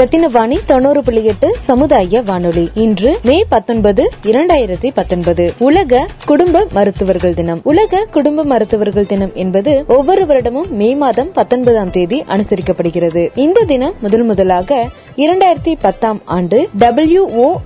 ரத்தினவாணி தொண்ணூறு புள்ளி எட்டு சமுதாய வானொலி. இன்று மே பத்தொன்பது இரண்டாயிரத்தி பத்தொன்பது. உலக குடும்ப மருத்துவர்கள் தினம். உலக குடும்ப மருத்துவர்கள் தினம் என்பது ஒவ்வொரு வருடமும் மே மாதம் பத்தொன்பதாம் தேதி அனுசரிக்கப்படுகிறது. இந்த தினம் முதல் முதலாக இரண்டாயிரத்தி பத்தாம் ஆண்டு டபிள்யூ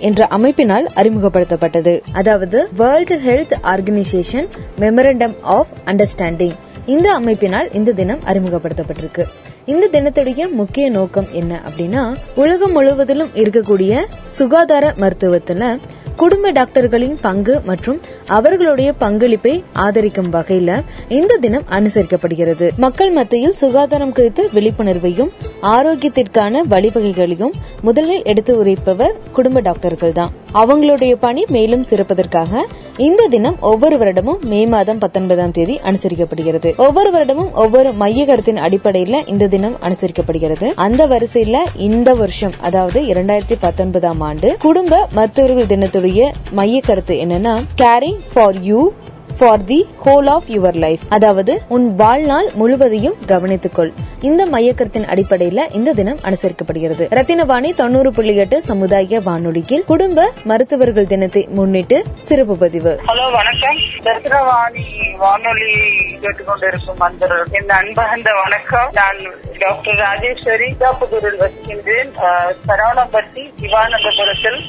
என்ற அமைப்பினால் அறிமுகப்படுத்தப்பட்டது. அதாவது world health organisation memorandum of understanding இந்த அமைப்பினால் இந்த தினம் அறிமுகப்படுத்தப்பட்டிருக்கு. இந்த தினத்துடைய முக்கிய நோக்கம் என்ன அப்படின்னா உலகம் முழுவதிலும் இருக்கக்கூடிய சுகாதார மருத்துவத்துல குடும்ப டாக்டர்களின் பங்கு மற்றும் அவர்களுடைய பங்களிப்பை ஆதரிக்கும் வகையில இந்த தினம் அனுசரிக்கப்படுகிறது. மக்கள் மத்தியில் சுகாதாரம் குறித்த விழிப்புணர்வையும் ஆரோக்கியத்திற்கான வழிவகைகளையும் முதலில் எடுத்து உரைப்பவர் குடும்ப டாக்டர்கள் தான் அவங்களுடைய பணி மேலும் சிறப்பதற்காக இந்த தினம் ஒவ்வொரு வருடமும் மே மாதம் பத்தொன்பதாம் தேதி அனுசரிக்கப்படுகிறது. ஒவ்வொரு வருடமும் ஒவ்வொரு மைய கருத்தின் அடிப்படையில இந்த தினம் அனுசரிக்கப்படுகிறது. அந்த வரிசையில இந்த வருஷம் அதாவது இரண்டாயிரத்தி பத்தொன்பதாம் ஆண்டு குடும்ப மருத்துவர்கள் தினத்துடைய மைய கருத்து என்னன்னா caring for you for the whole of your life அதாவது உன் வாழ்நாள் முழுவதையும் கவனித்துக்கொள். இந்த மையக்கருத்தின் அடிப்படையில இந்த தினம் அனுசரிக்கப்படுகிறது. ரத்தினவாணி தொண்ணூறு புள்ளி எட்டு சமுதாய வானொலியில் குடும்ப மருத்துவர்கள் தினத்தை முன்னிட்டு சிறப்பு பதிவு. ஹலோ வணக்கம். ரத்னவாணி வானொலி கேட்டுக்கொண்டிருக்கும் அன்பர்கள். என் அன்பகந்த வணக்கம். நான் டாக்டர் ராஜேஸ்வரி காப்புதூரில் வசிக்கின்றேன் அஹ், சரவணம்பட்டி சிவானந்தபுரத்தில்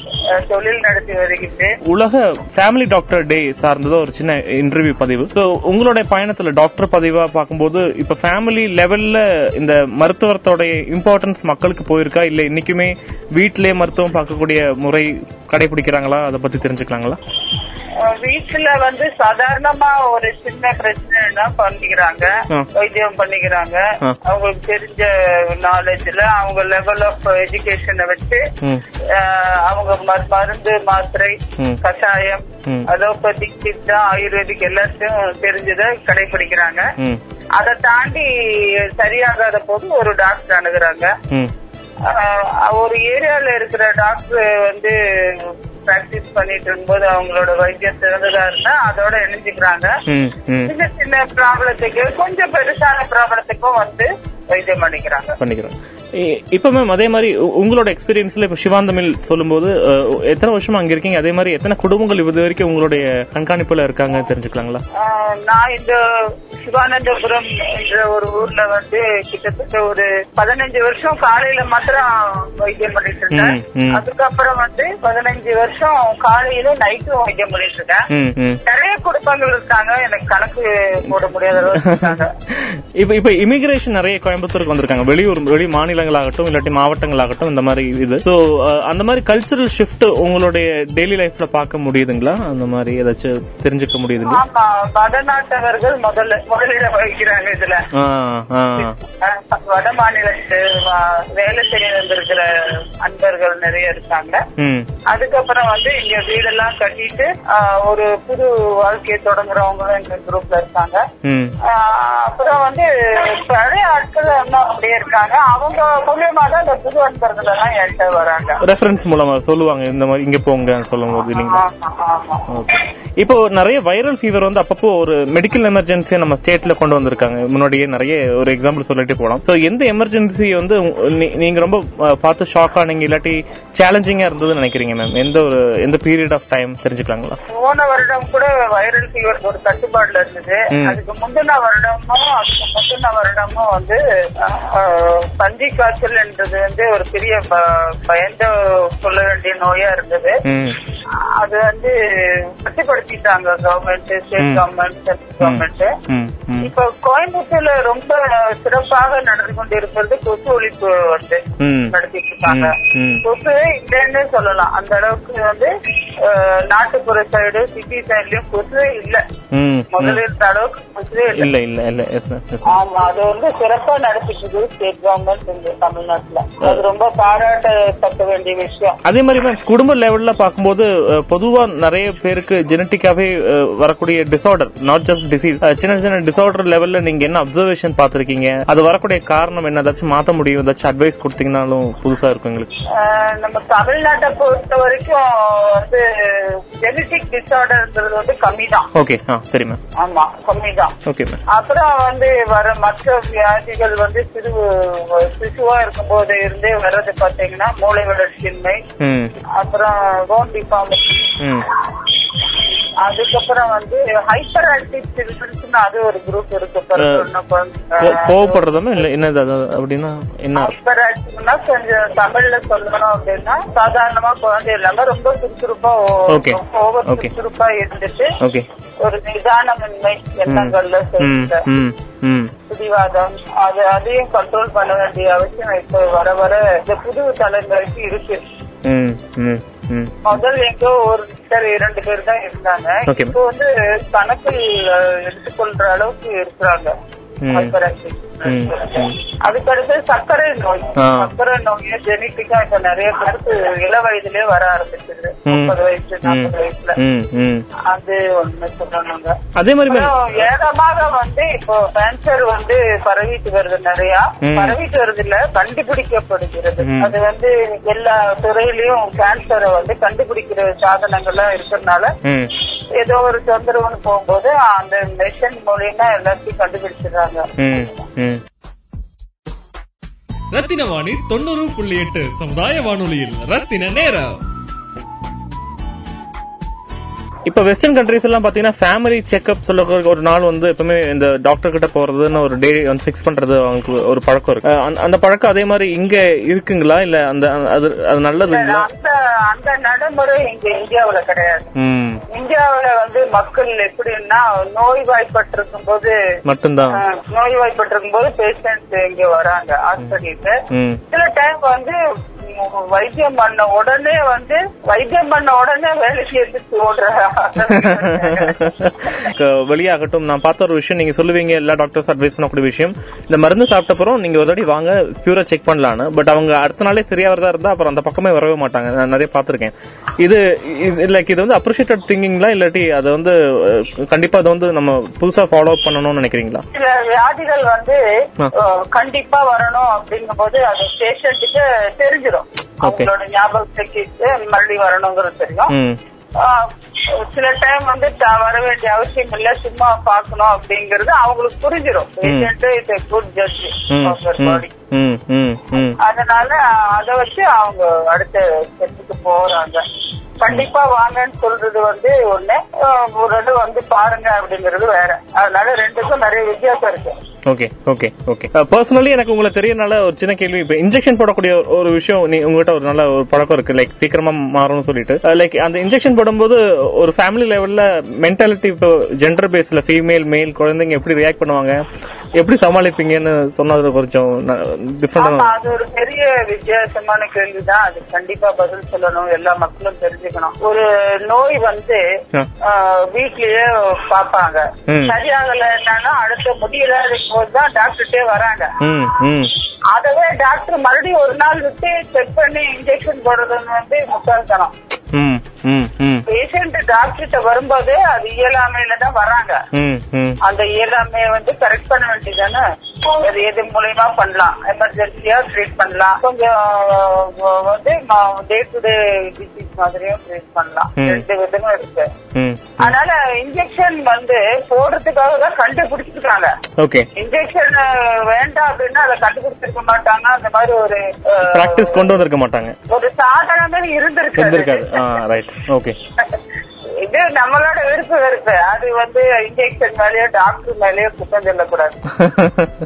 தொழில் நடத்தி வருகின்றேன். உலக ஃபேமிலி டாக்டர் டே சார்ந்தது ஒரு சின்ன இன்டர்வியூ பதிவு. ஸோ உங்களுடைய பயணத்துல டாக்டர் பதிவா பார்க்கும்போது இப்ப ஃபேமிலி லெவல்ல இந்த மருத்துவத்தோட இம்பார்ட்டன்ஸ் மக்களுக்கு போயிருக்கா? இல்ல இன்னைக்குமே வீட்டிலேயே மருத்துவம் பார்க்கக்கூடிய முறை கடைபிடிக்கிறாங்களா? அதை பத்தி தெரிஞ்சுக்கலாங்களா? வீட்டுல வந்து சாதாரணமா ஒரு சின்ன பிரச்சனைனா பண்ணிக்கிறாங்க. வைத்தியம் பண்ணிக்கிறாங்க. அவங்களுக்கு தெரிஞ்ச நாலேஜ்ல அவங்க லெவல் ஆஃப் எஜுகேஷனை வச்சு அவங்க மரு- மருந்து மாத்திரை. கஷாயம். அலோபதிக் சித்தா ஆயுர்வேதிக் எல்லாத்தையும் தெரிஞ்சதை கடைபிடிக்கிறாங்க அதை தாண்டி சரியாகாத போது ஒரு டாக்டர் அணுகுறாங்க ஒரு ஏரியால இருக்கிற டாக்டர் வந்து பிராக்டிஸ் பண்ணிட்டு இருக்கும்போது அவங்களோட வைத்தியம் சிறந்ததா இருந்தா அதோட இணைஞ்சுக்கிறாங்க. சின்ன சின்ன ப்ராப்ளத்துக்கு கொஞ்சம் பெருசான ப்ராப்ளத்துக்கும் வந்து வைத்தியம் பண்ணிக்கிறாங்க. பண்ணிக்கிறேன் இ- இப்ப மேம் அதே மாதிரி உங்களோட எக்ஸ்பீரியன்ஸ்ல இப்ப சிவாந்தமில் சொல்லும்போது எத்தனை வருஷமா அங்க இருக்கீங்க? அதே மாதிரி எத்தனை குடும்பங்கள் இது வரைக்கும் உங்களுடைய கண்காணிப்புல இருக்காங்க தெரிஞ்சுக்கலாங்களா? நான் இந்த சிவானந்தபுரம் என்ற ஒரு ஊர்ல வந்து கிட்டத்தட்ட ஒரு பதினஞ்சு வருஷம் காலையில மாத்திரம் வைத்தியம் பண்ணிட்டு ம். அதுக்கப்புறம் வந்து பதினஞ்சு வருஷம் காலையில நைட்டும் வைத்தியம் பண்ணிட்டு இருக்கேன். நிறைய குடும்பங்கள் இருக்காங்க. எனக்கு கணக்கு போட முடியாத அளவுக்கு இருக்காங்க. இப்ப இப்ப இமிகிரேஷன் நிறைய கோயம்புத்தூருக்கு வந்திருக்காங்க. வெளியூர் வெளி மாநிலங்களாகட்டும் இல்லாட்டி மாவட்டங்களாகட்டும் இந்த மாதிரி இது. சோ அந்த மாதிரி கல்ச்சரல் ஷிஃப்ட் உங்களுடைய டெய்லி லைஃப்ல பார்க்க முடியுதுங்களா? அந்த மாதிரி ஏதாச்சும் தெரிஞ்சுக்க முடியுதுங்களா? வடநாட்டவர்கள் முதல்ல முதலிடம் வகிக்கிறாங்க இதுல. வட மாநிலத்து வேலை செய்ய வந்திருக்கிற அன்பர்கள் நிறைய இருக்காங்க. அதுக்கப்புறம் வந்து இங்க வீடெல்லாம் கட்டிட்டு ஒரு புது வாழ்க்கையை தொடங்குறவங்களும் எங்க குரூப்ல இருக்காங்க. அப்புறம் வந்து இருக்காங்க அவங்க மூலியமா தான் இந்த புது அன்பர்கள் எல்லாம் என்கிட்ட வராங்க. ரெஃபரன்ஸ் மூலமா சொல்லுவாங்க இந்த மாதிரி இங்க போங்க சொல்லும் போது ஓகே இப்போ நிறைய வைரல் ஃபீவர் வந்து அப்பப்போ ஒரு மெடிக்கல் எமர்ஜென்சியை நம்ம ஸ்டேட்ல கொண்டு வந்திருக்காங்க. முன்னாடியே நிறைய ஒரு எக்ஸாம்பிள் சொல்லிட்டு போலாம். சோ எந்த எமர்ஜென்சி வந்து நீங்க ரொம்ப பார்த்து ஷாக் ஆனீங்க இல்லாட்டி சேலஞ்சிங்கா இருந்ததுன்னு நினைக்கிறீங்க மேம் எந்த ஒரு எந்த பீரியட் ஆஃப் டைம் தெரிஞ்சுக்கலாங்களா? போன வருடம் கூட வைரல் ஃபீவர் ஒரு கட்டுப்பாடுல இருந்தது. அதுக்கு முந்தின வருடமும் அதுக்கு முந்தின வருடமும் வந்து பன்றி காய்ச்சல் என்றது வந்து ஒரு பெரிய ப- பயந்து சொல்ல வேண்டிய நோயா இருந்தது. அது வந்து கட்டுப்படுத்திட்டாங்க government state government central government இப்ப கோயம்புத்தூர்ல ரொம்ப சிறப்பாக நடந்து கொண்டிருக்கிறது கொசு ஒழிப்பு வந்து நடத்திட்டு இருக்காங்க. கொசு இல்லைன்னு சொல்லலாம். அந்த அளவுக்கு வந்து நாட்டுப்புற சைடு சிட்டி சைட்லயும் கொசுவே இல்ல. முதல்ல இருந்த அளவுக்கு கொசுவே இல்ல. இல்ல இல்ல ஆமா அது வந்து சிறப்பா நடத்திட்டு ஸ்டேட் கவர்மெண்ட் இங்க தமிழ்நாட்டுல. அது ரொம்ப பாராட்டத்தக்க வேண்டிய விஷயம். அதே மாதிரி குடும்ப லெவல்ல பார்க்கும்போது அஹ், பொதுவா நிறைய பேருக்கு ஜெனட்டிக்காவே வரக்கூடிய டிசார்டர் நாட் ஜஸ்ட் டிசீஸ் சின்ன சின்ன டிசார்டர் லெவல்ல நீங்க என்ன அப்சர்வேஷன் பாத்திருக்கீங்க அது வரக்கூடிய காரணம் என்ன? ஏதாச்சும் மாத்த முடியும்? ஏதாச்சும் அட்வைஸ் கொடுத்தீங்கன்னாலும் புதுசா இருக்கும் எங்களுக்கு. நம்ம தமிழ்நாட்டை பொறுத்த வரைக்கும் வந்து ஜெனட்டிக் டிசார்டர்ன்றது வந்து கம்மி தான் ஓகே சரி மேம் ஆமா கம்மி தான் ஓகே மேம் அப்புறம் வந்து வர மற்ற வியாதிகள் வந்து சிறு சிசுவா இருக்கும் போது இருந்தே வர்றது பாத்தீங்கன்னா மூளை வளர்ச்சியின்மை. அப்புறம் போன் அதுக்கப்புறம் வந்து ஹைப்பர் ஆக்டிவ் சில்ட்ரன்ஸ் அது ஒரு குரூப் இருக்கு கோவப்படுறதாமே இல்ல என்னது அப்படின்னா என்ன? ஹைப்பர் ஆக்டிவ்னா கொஞ்சம் தமிழ்ல சொல்லணும் அப்படின்னா சாதாரணமா குழந்தை இல்லாம ரொம்ப சுறுசுறுப்பா. ஓவர். சுறுசுறுப்பா இருந்துட்டு ஒரு நிதானமின்மை எண்ணங்கள்ல ம். பிடிவாதம் அது அதையும் கண்ட்ரோல் பண்ண வேண்டிய அவசியம் இப்ப வர வர இந்த புது தலைமுறைக்கு இருக்கு. முதல் எங்கோ ஒரு சிலர் இரண்டு பேர் தான் இருந்தாங்க. இப்போ வந்து கணக்கில் எடுத்துக்கொள்ற அளவுக்கு இருக்கிறாங்க. அதுக்கடுத்து சர்க்கரை நோய். சர்க்கரை நோய் ஜெனிட்டிக்கா இப்ப நிறைய பேருக்கு இள வயதிலே வர ஆரம்பிச்சிருது ம். முப்பது வயசு நாற்பது வயசுல அது ஒண்ணு சொல்லணுங்க அதே மாதிரி ஏகமாக வந்து இப்போ கேன்சர் வந்து பரவிட்டு வருது நிறைய. பரவிட்டு வருது இல்ல கண்டுபிடிக்கப்படுகிறது. அது வந்து எல்லா துறையிலயும் கேன்சரை வந்து கண்டுபிடிக்கிற சாதனங்கள்லாம் இருக்கிறதுனால ஏதோ ஒரு தொந்தரவுன்னு போகும்போது அந்த மெஷின் மூலியமா எல்லாத்தையும் கண்டுபிடிச்சிடுறாங்க. ம் ம். ரத்தின வாணி தொண்ணூறு புள்ளி எட்டு சமுதாய வானொலியில் ரத்தின நேரம். இப்ப வெஸ்டர்ன் கண்ட்ரீஸ் எல்லாம் பாத்தீங்கன்னா ஃபேமிலி செக்அப் சொல்ல ஒரு நாள் வந்து எப்பவுமே இந்த டாக்டர் கிட்ட போறதுன்னு ஒரு டே வந்து ஃபிக்ஸ் பண்றது அவங்களுக்கு ஒரு பழக்கம் இருக்கு. அந்த- பழக்கம் அதே மாதிரி இங்க இருக்குங்களா? இல்ல அந்த அது அது நல்லதுங்களா? அந்த அந்த நடைமுறை இங்க இந்தியாவுல கிடையாது. இந்தியாவுல வந்து மக்கள் எப்படின்னா நோய்வாய்ப்பட்டிருக்கும் போது மட்டும்தான். நோய்வாய்ப்பட்டிருக்கும் போது பேஷண்ட் இங்க வராங்க ஹாஸ்பிட்டலுக்கு சில டைம் வந்து வைத்தியம் பண்ண உடனே வந்து வைத்தியம் பண்ண உடனே வேலைக்கு எடுத்து ஓடுற வெளியாகட்டும். நான் பார்த்த ஒரு விஷயம் நீங்க சொல்லுவீங்க எல்லா டாக்டர்ஸ் அட்வைஸ் பண்ணக்கூடிய விஷயம். இந்த மருந்து சாப்பிட்ட அப்புறம் நீங்க ஒரு வாட்டி வாங்க பியூரா செக் பண்ணலான்னு. பட் அவங்க அடுத்த நாளே சரியா வரதா இருந்தா அப்புறம் அந்த பக்கமே வரவே மாட்டாங்க. நான் நிறைய பார்த்திருக்கேன். இது லைக் இது வந்து அப்ரிஷியேட்டட் திங்கிங்களா இல்லாட்டி அது வந்து கண்டிப்பா அது வந்து நம்ம புதுசா ஃபாலோ அப் பண்ணணும்னு நினைக்கிறீங்களா? சில வியாதிகள் வந்து கண்டிப்பா வரணும் அப்படிங்கும் போது அது பேஷண்ட்டுக்கு தெரிஞ்சிடும் அவங்களோட ஞாபகத்துக்கு மறுபடியும் வரணுங்கிறது தெரியும். சில டைம் வந்து வர வேண்டிய அவசியம் இல்ல சும்மா பாக்கணும் அப்படிங்கறது அவங்களுக்கு புரிஞ்சிடும் patient is good judge body அதனால அத வச்சு அவங்க அடுத்த ஸ்டெப்புக்கு போறாங்க. கண்டிப்பா வாங்கன்னு சொல்றது வந்து ஒண்ணு. ஒரு ரெண்டு வந்து பாருங்க அப்படிங்கறது வேற. அதனால ரெண்டுக்கும் நிறைய வித்தியாசம் இருக்கு. ஓகே ஓகே ஓகே பர்சனலி எனக்கு உங்களை தெரியறனால ஒரு சின்ன கேள்வி. இப்ப இன்ஜெக்ஷன் போடக்கூடிய ஒரு- விஷயம் நீ உங்ககிட்ட ஒரு நல்ல ஒரு பழக்கம் இருக்கு. லைக் சீக்கிரமா மாறும்னு சொல்லிட்டு. லைக் அந்த இன்ஜெக்ஷன் போடும்போது ஒரு ஃபேமிலி லெவல்ல மென்டாலிட்டி இப்போ ஜெண்டர் பேஸ்ல ஃபீமேல் மேல் குழந்தைங்க எப்படி ரியாக்ட் பண்ணுவாங்க? எப்படி சமாளிப்பீங்கன்னு சொன்னது கொஞ்சம் ஆமா டிஃப்ரெண்டா அது ஒரு பெரிய வித்தியாசமான கேள்விதான். அது கண்டிப்பா பதில் சொல்லணும். எல்லா மக்களும் தெரிஞ்சுக்கணும். ஒரு நோய் வந்து வீட்லயே பாப்பாங்க ம். சரியாகலைன்னாலும் அடுத்த முடியல போதுதான் டாக்டர்கிட்டே வராங்க. அதவே டாக்டர் மறுபடியும் ஒரு நாள் விட்டு செக் பண்ணி இன்ஜெக்ஷன் போடுறதுன்னு வந்து முட்டாள்தனம். பேஷண்ட் டாக்டர்கிட்ட வரும்போது அது இயலாமையில தான் வராங்க. அந்த இயலாமையை வந்து கரெக்ட் பண்ண வேண்டியதானே அது எது மூலியமா பண்ணலாம். எமர்ஜென்சியா ட்ரீட் பண்ணலாம். கொஞ்சம் வந்து டே டு டே டிசீஸ் மாதிரியும் ட்ரீட் பண்ணலாம். ரெண்டு விதமும் இருக்கு. அதனால இன்ஜெக்ஷன் வந்து போடுறதுக்காக தான் கண்டுபிடிச்சிருக்காங்க. ஓகே. இன்ஜெக்ஷன் வேண்டாம் அப்படின்னா அதை கண்டுபிடிச்சிருக்க மாட்டாங்க. அந்த மாதிரி ஒரு பிராக்டிஸ் கொண்டு வந்திருக்க மாட்டாங்க. ஒரு சாதனமே இருந்திருக்கு இருந்திருக்காது. Right okay. இது நம்மளோட விருப்ப வெறுப்பு. அது வந்து இன்ஜெக்ஷன் மேலயோ டாக்டர் மேலயோ குற்றம் சொல்லக்கூடாது.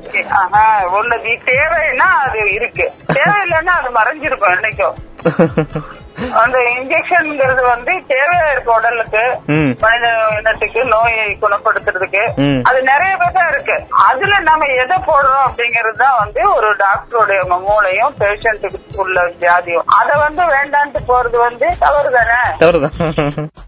ஒண்ணு தேவைன்னா அது இருக்கு. தேவையில்லைன்னா அது மறைஞ்சிருக்கும் என்னைக்கும். அந்த இன்ஜெக்ஷன்ங்கிறது வந்து தேவையா இருக்கு உடலுக்கு. மனித இனத்துக்கு நோயை குணப்படுத்துறதுக்கு. அது நிறைய பேர் இருக்கு. அதுல நம்ம எதை போடுறோம் அப்படிங்கிறது தான் வந்து ஒரு டாக்டருடைய மூளையும் பேஷண்ட்டுக்கு உள்ள வியாதியும் அதை வந்து வேண்டான்ட்டு போறது வந்து தவறு தானே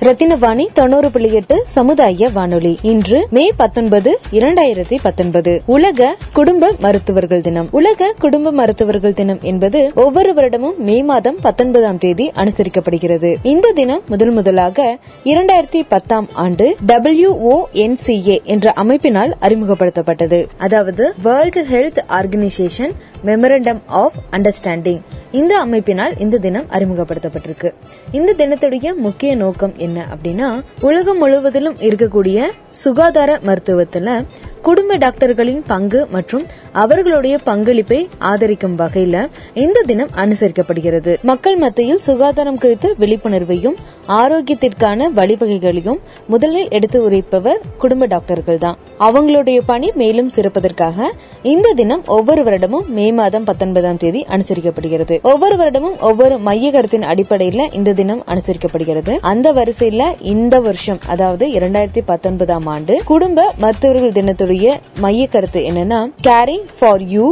ரத்தினவாணி தொண்ணூறு புள்ளி எட்டு சமுதாய வானொலி. இன்று மே பத்தொன்பது இரண்டாயிரத்தி பத்தொன்பது. உலக குடும்ப மருத்துவர்கள் தினம். உலக குடும்ப மருத்துவர்கள் தினம் என்பது ஒவ்வொரு வருடமும் மே மாதம் பத்தொன்பதாம் தேதி அனுசரிக்கப்படுகிறது. இந்த தினம் முதல் முதலாக இரண்டாயிரத்தி பத்தாம் ஆண்டு டபிள்யூஓஎன்சிஏ என்ற அமைப்பினால் அறிமுகப்படுத்தப்பட்டது. அதாவது world health organisation memorandum of understanding இந்த அமைப்பினால் இந்த தினம் அறிமுகப்படுத்தப்பட்டிருக்கு. இந்த தினத்துடைய முக்கிய நோக்கம் என்ன? அப்படின்னா உலகம் முழுவதிலும் இருக்கக்கூடிய சுகாதார மருத்துவத்துல குடும்ப டாக்டர்களின் பங்கு மற்றும் அவர்களுடைய பங்களிப்பை ஆதரிக்கும் வகையில இந்த தினம் அனுசரிக்கப்படுகிறது. மக்கள் மத்தியில் சுகாதாரம் குறித்த விழிப்புணர்வையும் ஆரோக்கியத்திற்கான வழிவகைகளையும் முதலில் எடுத்து உரைப்பவர் குடும்ப டாக்டர்கள் தான் அவங்களுடைய பணி மேலும் சிறப்பதற்காக இந்த தினம் ஒவ்வொரு வருடமும் மே மாதம் பத்தொன்பதாம் தேதி அனுசரிக்கப்படுகிறது. ஒவ்வொரு வருடமும் ஒவ்வொரு மைய கருத்தின் அடிப்படையில இந்த தினம் அனுசரிக்கப்படுகிறது. அந்த வரிசையில இந்த வருஷம் அதாவது இரண்டாயிரத்தி பத்தொன்பதாம் ஆண்டு குடும்ப மருத்துவர்கள் தினத்துடைய மைய கருத்து என்னன்னா caring for you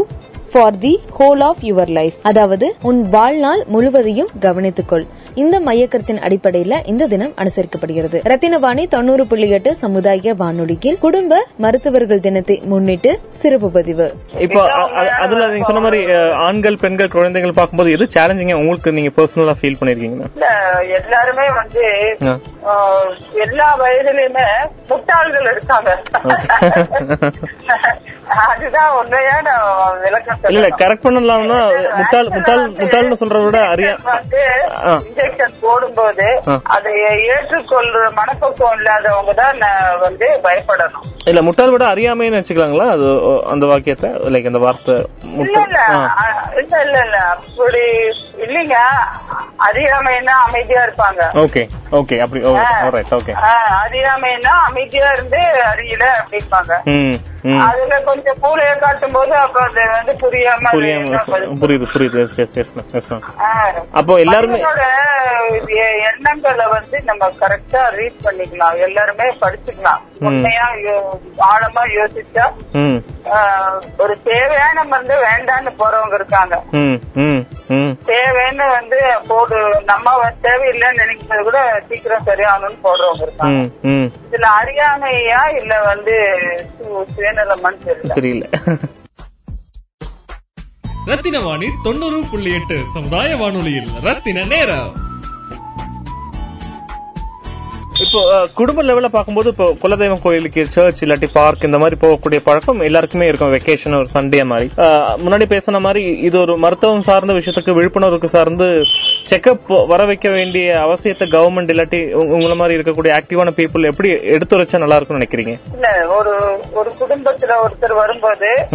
for the whole of your life அதாவது உன் வாழ்நாள் முழுவதையும் கவனித்துக்கொள். இந்த மையக்கருத்தின் அடிப்படையில இந்த தினம் அனுசரிக்கப்படுகிறது. ரத்தினவாணி தொண்ணூறு புள்ளி எட்டு சமுதாய வானொலியில் குடும்ப மருத்துவர்கள் தினத்தை முன்னிட்டு சிறப்பு பதிவு. இப்போ அதுல நீங்க சொன்ன மாதிரி ஆண்கள் பெண்கள் குழந்தைகள் பார்க்கும்போது எது சேலஞ்சிங்க உங்களுக்கு நீங்க பர்சனலா ஃபீல் பண்ணிருக்கீங்கன்னா இல்ல எல்லாருமே வந்து எல்லா வயதிலுமே முட்டாள்கள் இருக்காங்க. அதுதான் உண்மையான விளக்கம் இல்ல இல்ல கரெக்ட் பண்ணலாம்னா முட்டாள் முட்டாள் முட்டாள்னு சொல்றத விட அறியா இன்ஜெக்ஷன் போடும்போது. அதை ஏற்றுக்கொள்ற மனப்பக்குவம் இல்லாதவங்க தான் வந்து பயப்படணும். இல்ல முட்டாள் விட அறியாமைன்னு வச்சுக்கலாங்களா? அது அந்த வாக்கியத்தை? லைக் அந்த வார்த்தை இல்ல இல்ல. இல்ல இல்ல அப்படி இல்லைங்க. அறியாமைன்னா அமைதியா இருப்பாங்க. ஓகே ஓகே அப்படி ஓகே ஆ, அறியாமைன்னா அமைதியா இருந்து அறியல அப்படிம்பாங்க. அதுல கொஞ்சம் பூலைய காட்டும் போது அப்ப அது வந்து புரியாம புரியுது புரியுது. அப்போ எல்லாருமே எண்ணங்களை வந்து நம்ம கரெக்டா ரீட் பண்ணிக்கலாம். எல்லாருமே படிச்சுக்கலாம். உண்மையா ஆழமா யோசிச்சா ஒரு தேவையான மருந்து வேண்டான்னு போறவங்க இருக்காங்க. ம் ம் ம். தேவைன்னு வந்து போடு நம்ம தேவையில்லைன்னு நினைக்கிறது கூட சீக்கிரம் சரியாகணும்னு போடுறவங்க இருக்காங்க. ம் ம். இதுல அறியாமையா இல்ல வந்து சுயநலமான்னு தெரியல. தெரியல. ரத்தினவாணி தொண்ணூறு புள்ளி எட்டு சமுதாய வானொலியில் ரத்தின நேரம். இப்போ குடும்ப லெவல்ல பார்க்கும்போது இப்போ குலதெய்வம் கோயிலுக்கு சர்ச் இல்லாட்டி பார்க் இந்த மாதிரி போகக்கூடிய பழக்கம் எல்லாருக்குமே இருக்கும். வெக்கேஷன் ஒரு சண்டே மாதிரி. முன்னாடி பேசின மாதிரி இது ஒரு மருத்துவம் சார்ந்த விஷயத்துக்கு விழிப்புணர்வுக்கு சார்ந்து செக்அப் வர வைக்க வேண்டிய அவசியத்தை கவர்மெண்ட் இல்லாட்டி உங்க- உங்கள மாதிரி இருக்கக்கூடிய ஆக்டிவான பீப்புள் எப்படி எடுத்துரைச்சா நல்லா இருக்கும்னு நினைக்கிறீங்க? இல்ல ஒரு ஒரு குடும்பத்துல ஒருத்தர் வரும்போது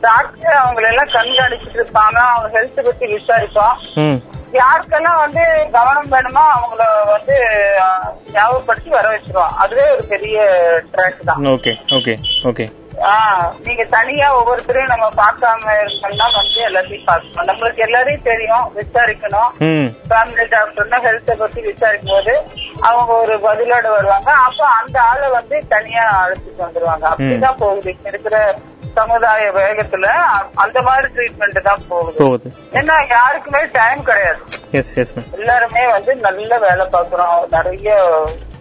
டாக்டர் அவங்களை எல்லாம் கண்காணிச்சிட்டு இருப்பாங்க. அவங்க ஹெல்த் பத்தி விசாரிப்போம். யாருக்கெல்லாம் வந்து கவனம் வேணுமோ அவங்கள வந்து ஞாபகப்படுத்தி வர வச்சிருவோம். அதுவே ஒரு பெரிய ட்ராக் தான். Okay okay okay. நீங்க தனியா ஒவ்வொருத்தரையும் நம்ம பார்க்காம இருக்கோம்னா வந்து எல்லாத்தையும் பார்க்கணும் நம்மளுக்கு எல்லாரையும் தெரியும் விசாரிக்கணும். ஃபேமிலி டாக்டர்னா ஹெல்த்தை பத்தி விசாரிக்கும் போது அவங்க ஒரு பதிலோட வருவாங்க. அப்ப அந்த ஆளை வந்து தனியா அழைச்சிட்டு வந்துருவாங்க. அப்படிதான் போகுது. இருக்கிற சமுதாய வேகத்துல அந்த மாதிரி ட்ரீட்மெண்ட் தான் போகுது. ஏன்னா யாருக்குமே டைம் கிடையாது. எல்லாருமே வந்து நல்ல வேலை பாக்குறோம் நிறைய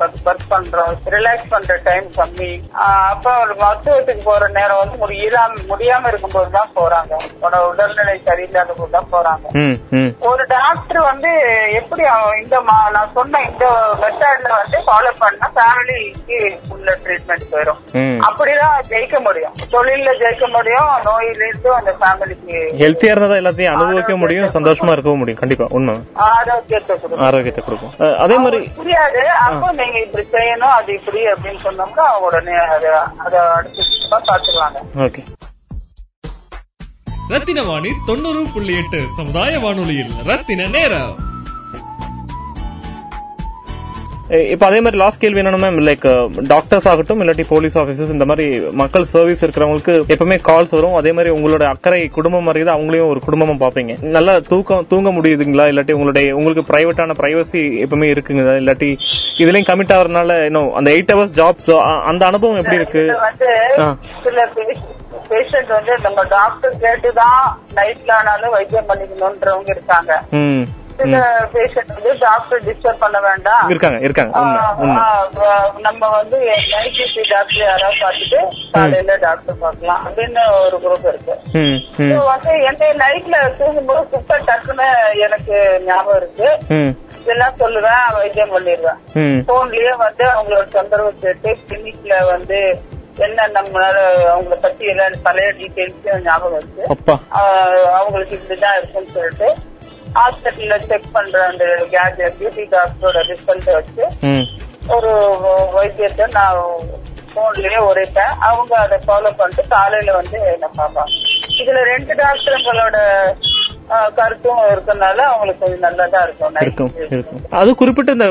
ஒர்க் பண்றோம். ரிலாக்ஸ் பண்ற டைம் கம்மி. அப்ப ஒரு மருத்துவத்துக்கு போற நேரம் வந்து முடியாம முடியாம இருக்கும்போது தான் போறாங்க. உன்னோட உடல்நிலை சரியில்லாத போது தான் போறாங்க. ஒரு டாக்டர் வந்து எப்படி இந்த நான் சொன்ன இந்த மெத்தட்ல வந்து ஃபாலோ பண்ணா ஃபேமிலிக்கு உள்ள ட்ரீட்மெண்ட் போயிடும் அப்படிதான் ஜெயிக்க முடியும். தொழில்ல ஜெயிக்க முடியும் நோயிலிருந்து அந்த ஃபேமிலிக்கு ஹெல்த்தியா இருந்தா எல்லாத்தையும் அனுபவிக்க முடியும் சந்தோஷமா இருக்கவும் முடியும். கண்டிப்பா உண்மை. ஆரோக்கியத்தை கொடுக்கும். ஆரோக்கியத்தை கொடுக்கும். அஹ், அதே மாதிரி புரியாது. அப்போ நீங்க இப்படி செய்யணும் அது இப்படி அப்படின்னு சொன்னோம்னா அவங்க உடனே அதை அதை அடுத்து பாத்துக்குவாங்க ஓகே. ரத்தினவாணி தொண்ணூறு புள்ளி எட்டு சமுதாய வானொலியில் ரத்தின நேரம். இப்ப அதே மாதிரி லாஸ்ட் கேள்வி என்னன்னா மேம் லைக் டாக்டர்ஸ் ஆகட்டும் இல்லாட்டி போலீஸ் ஆபீசர்ஸ் இந்த மாதிரி மக்கள் சர்வீஸ் இருக்கிறவங்களுக்கு எப்பவுமே கால்ஸ் வரும். அதே மாதிரி உங்களோட அக்கறை குடும்பம் தான் அவங்களையும் ஒரு குடும்பமா பாப்பீங்க நல்லா தூக்கம் தூங்க முடியுதுங்களா? இல்லாட்டி உங்களுடைய உங்களுக்கு பிரைவேட்டான பிரைவசி எப்பவுமே இருக்குங்களா? இல்லாட்டி இதுலயும் கமிட் ஆகுறதுனால இன்னும் அந்த எயிட் ஹவர்ஸ் ஜாப்ஸ் அந்த அனுபவம் எப்படி இருக்கு? பேஷண்ட் வந்து நம்ம டாக்டர் கேட்டுதான் நைட்ல ஆனாலும் வைத்தியம் பண்ணிக்கணும்ன்றவங்க இருக்காங்க. ம். சில பேஷண்ட் வந்து டாக்டர் டிஸ்டர்ப் பண்ண வேண்டாம். இருக்காங்க இருக்காங்க. நம்ம வந்து டியூட்டி டாக்டர் யாராவது பார்த்துட்டு காலையில டாக்டர் பார்க்கலாம். அப்படின்னு ஒரு குரூப் இருக்கு. வந்து எந்த நைட்ல தூங்கும்போது குப்பை டக்குன்னு எனக்கு ஞாபகம் இருக்கு. இதெல்லாம் சொல்லுவேன் வைத்தியம் பண்ணிடுவேன். போன்லயே வந்து அவங்களோட தொந்தரவு கேட்டு கிளினிக்ல வந்து என்ன நம்மளால அவங்கள பத்தி எல்லாம் பழைய டீடைல்ஸ் ஞாபகம் இருக்கு. அவங்களுக்கு இப்படிதான் இருக்குன்னு சொல்லிட்டு ஹாஸ்பிட்டல்ல செக் பண்ற அந்த பியூட்டி டாக்டரோட ரிசல்ட் வச்சு ஒரு வைத்தியத்தை நான் போன்லயே உரைப்பேன். அவங்க அதை ஃபாலோ பண்ணிட்டு காலையில வந்து என்ன பார்ப்பாங்க. இதுல ரெண்டு டாக்டருங்களோட கருத்தும் இருக்கனால அவங்களுக்கு கொஞ்சம் நல்லதா இருக்கும். Night இருக்கும். இருக்கும். அது குறிப்பிட்ட இந்த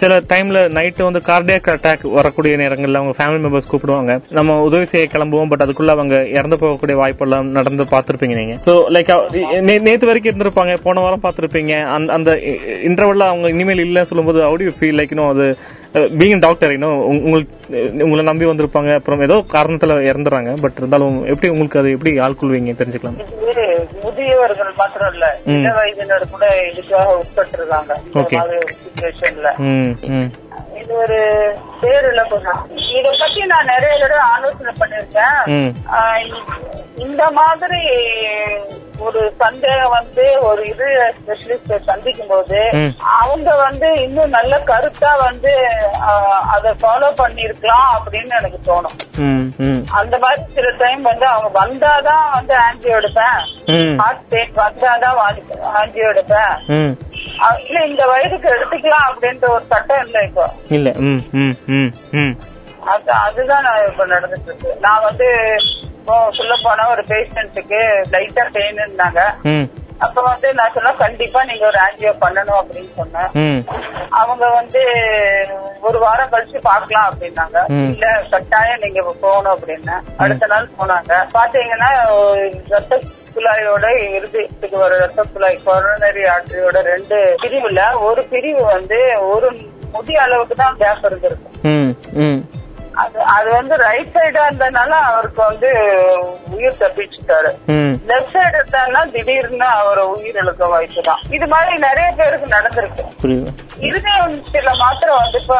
சில டைம்ல நைட் வந்து கார்டியாக் அட்டாக் வரக்கூடிய நேரங்கள்ல அவங்க ஃபேமிலி மெம்பர்ஸ் கூப்பிடுவாங்க. நம்ம உதவி செய்ய கிளம்புவோம் பட் அதுக்குள்ள அவங்க இறந்து போகக்கூடிய வாய்ப்பெல்லாம் நடந்து பார்த்திருப்பீங்க நீங்க. சோ லைக் நேத்து வரைக்கும் இருந்திருப்பாங்க போன வாரம் பார்த்திருப்பீங்க. அந்த அந்த இன்டர்வல்ல அவங்க இனிமேல் இல்லைன்னு சொல்லும்போது you ஃபீல் லைக் இன்னும் அது பீங் டாக்டர் இன்னும் உங்களுக்கு உங்களை நம்பி வந்திருப்பாங்க. அப்புறம் ஏதோ காரணத்துல இறந்துறாங்க பட் இருந்தாலும் எப்படி உங்களுக்கு அது எப்படி ஆள்கொள்வீங்க தெரிஞ்சுக்கலாம். இது முதியவர்கள் மாத்திரம் இல்ல இள வயதினர் கூட இதுக்காக உட்பட்டு இருக்காங்க இந்த. மாதிரி ஒரு சுச்சுவேஷன்ல இது ஒரு பேரிழப்பு தான் இத பத்தி நான் நிறைய தடவை ஆலோசனை பண்ணிருக்கேன் இந்த மாதிரி ஒரு சந்தேகம் வந்து ஒரு இது ஸ்பெஷலிஸ்ட சந்திக்கும் போது. அவங்க வந்து இன்னும் நல்ல கருத்தா வந்து அதை ஃபாலோ பண்ணிருக்கலாம் அப்படின்னு எனக்கு தோணும். அந்த மாதிரி சில டைம் வந்து அவங்க வந்தாதான் வந்து ஆன்ஜியோ எடுப்பேன். ஹார்ட் பெயின் வந்தாதான் ஆன்ஜியோ எடுப்பேன். இல்ல இந்த வயதுக்கு எடுத்துக்கலாம் அப்படின்ற ஒரு சட்டம் இல்லை இப்போ. இல்ல அதுதான் நான் இப்ப நடந்துட்டு இருக்கு. நான் வந்து சொல்ல போனா ஒரு பேஷண்ட்டுக்கு லைட்டா பெயின் இருந்தாங்க அப்ப வந்து நான் சொன்னா கண்டிப்பா நீங்க ஒரு ஆன்ஜியோ பண்ணணும் அப்படின்னு சொன்னேன். அவங்க வந்து ஒரு வாரம் கழிச்சு பாக்கலாம் அப்படின்னாங்க. இல்ல கட்டாயம் நீங்க போகணும் அப்படின்னு. அடுத்த நாள் போனாங்க. பாத்தீங்கன்னா ரத்த குழாயோட இருதயத்துக்கு ஒரு ரத்த குழாய் கொரோனரி ஆர்டரியோட ரெண்டு பிரிவுல ஒரு பிரிவு வந்து ஒரு முடி அளவுக்கு தான் கேப் இருந்திருக்கு. ம் ம். அது அது வந்து ரைட் சைடா இருந்தனால அவருக்கு வந்து உயிர் தப்பிச்சுட்டாரு. லெஃப்ட் சைடு இருந்தாருன்னா திடீர்னு அவர் உயிர் இழக்க வாய்ப்பு தான். இது மாதிரி நிறைய பேருக்கு நடந்திருக்கு. புரியுது. இருதயத்துல மாத்திரம் வந்து இப்ப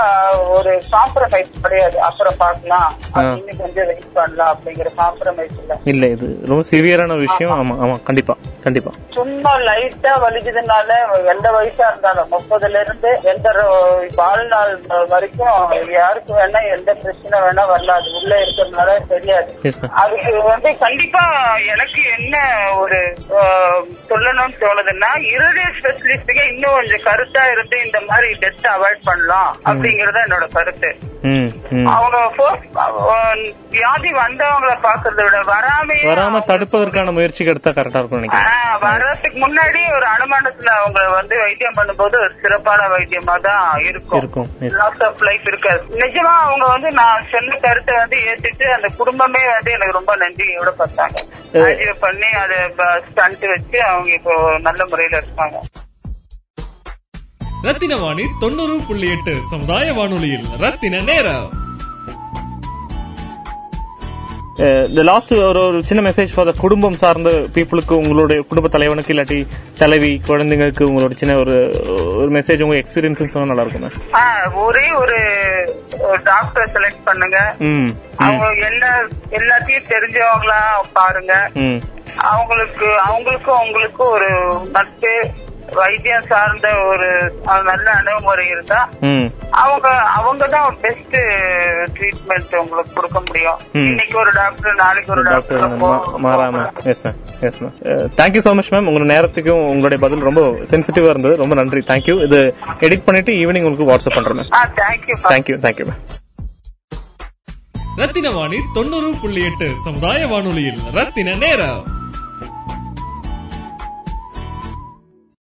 ஒரு காம்ப்ரமைஸ் கிடையாது. அப்புறம் பார்க்கலாம். அது இன்னும் கொஞ்சம் வெயிட் பண்ணலாம் அப்படிங்கிற காம்ப்ரமைஸ் இல்ல. இல்ல இது ரொம்ப சிவியரான விஷயம். ஆமா ஆமா கண்டிப்பா கண்டிப்பா. சும்மா லைட்டா வலிக்குதுனால எந்த வயசா இருந்தாலும் முப்பதுல இருந்து எந்த வாழ்நாள் வரைக்கும் யாருக்கு வேணா எந்த பிரச்சனை வேணா வரலாம். அது உள்ள இருக்கிறதுனால தெரியாது. அதுக்கு வந்து கண்டிப்பா எனக்கு என்ன ஒரு சொல்லணும்னு தோணுதுன்னா இருதய ஸ்பெஷலிஸ்டுக்கு இன்னும் கொஞ்சம் கருத்தா இருந்து இந்த மாதிரி டெஸ்ட் அவாய்ட் பண்ணலாம் அப்படிங்கறது என்னோட கருத்து. அவங்க வியாதி வந்தவங்கள பாக்குறத விட வராம தடுப்பதற்கான முயற்சிக்கு எடுத்தா கரெக்டா இருக்கும் நினைக்கிறேன். ஆஹ், வர்றதுக்கு முன்னாடி ஒரு அனுமானத்துல அவங்க வந்து வைத்தியம் பண்ணும்போது ஒரு சிறப்பான வைத்தியமா தான் இருக்கும். இருக்கும் லாஸ் ஆஃப் லைஃப் இருக்காது. நிஜமா அவங்க வந்து நான் சொன்ன கருத்தை வந்து ஏத்துட்டு அந்த குடும்பமே வந்து எனக்கு ரொம்ப நன்றியோட பார்த்தாங்க. பண்ணி அதை ஸ்டண்ட் வச்சு அவங்க இப்போ நல்ல முறையில இருக்காங்க. ரத்தின வாணி தொண்ணூறு புள்ளி எட்டு சமுதாய வானொலியில். ரத்தின நேரம். இந்த லாஸ்ட் ஒரு ஒரு சின்ன மெசேஜ் ஃபார் குடும்பம் சார்ந்த பீப்புளுக்கு உங்களுடைய குடும்ப தலைவனுக்கு இல்லாட்டி தலைவி குழந்தைங்களுக்கு உங்களோட சின்ன ஒரு ஒரு மெசேஜ் உங்க எக்ஸ்பீரியன்ஸ் சொன்னா நல்லா இருக்கும் ஒரே ஒரு டாக்டர் செலக்ட் பண்ணுங்க. ம் அவங்க எல்லா எல்லாத்தையும் தெரிஞ்சவங்களா பாருங்க. ம். அவங்களுக்கு அவங்களுக்கும் அவங்களுக்கும் ஒரு நட்பு வைத்தியம் சார்ந்த ஒரு நல்ல அணுகுமுறை இருந்தா அவங்க அவங்க தான் பெஸ்ட் ட்ரீட்மெண்ட் உங்களுக்கு கொடுக்க முடியும். இன்னைக்கு ஒரு டாக்டர் நாளைக்கு ஒரு டாக்டர் மாறாம. Yes ma'am yes ma'am thank you so much ma'am உங்களோட நேரத்துக்கும் உங்களுடைய பதில் ரொம்ப சென்சிட்டிவா இருந்தது. ரொம்ப நன்றி. தேங்க்யூ இது எடிட் பண்ணிட்டு ஈவினிங் உங்களுக்கு வாட்ஸ்அப் பண்றேன் ma'am thank you thank you thank you ma'am Rathina Vani தொண்ணூறு புள்ளி எட்டு சமுதாய வானொலியில் ரத்தின நேரம்.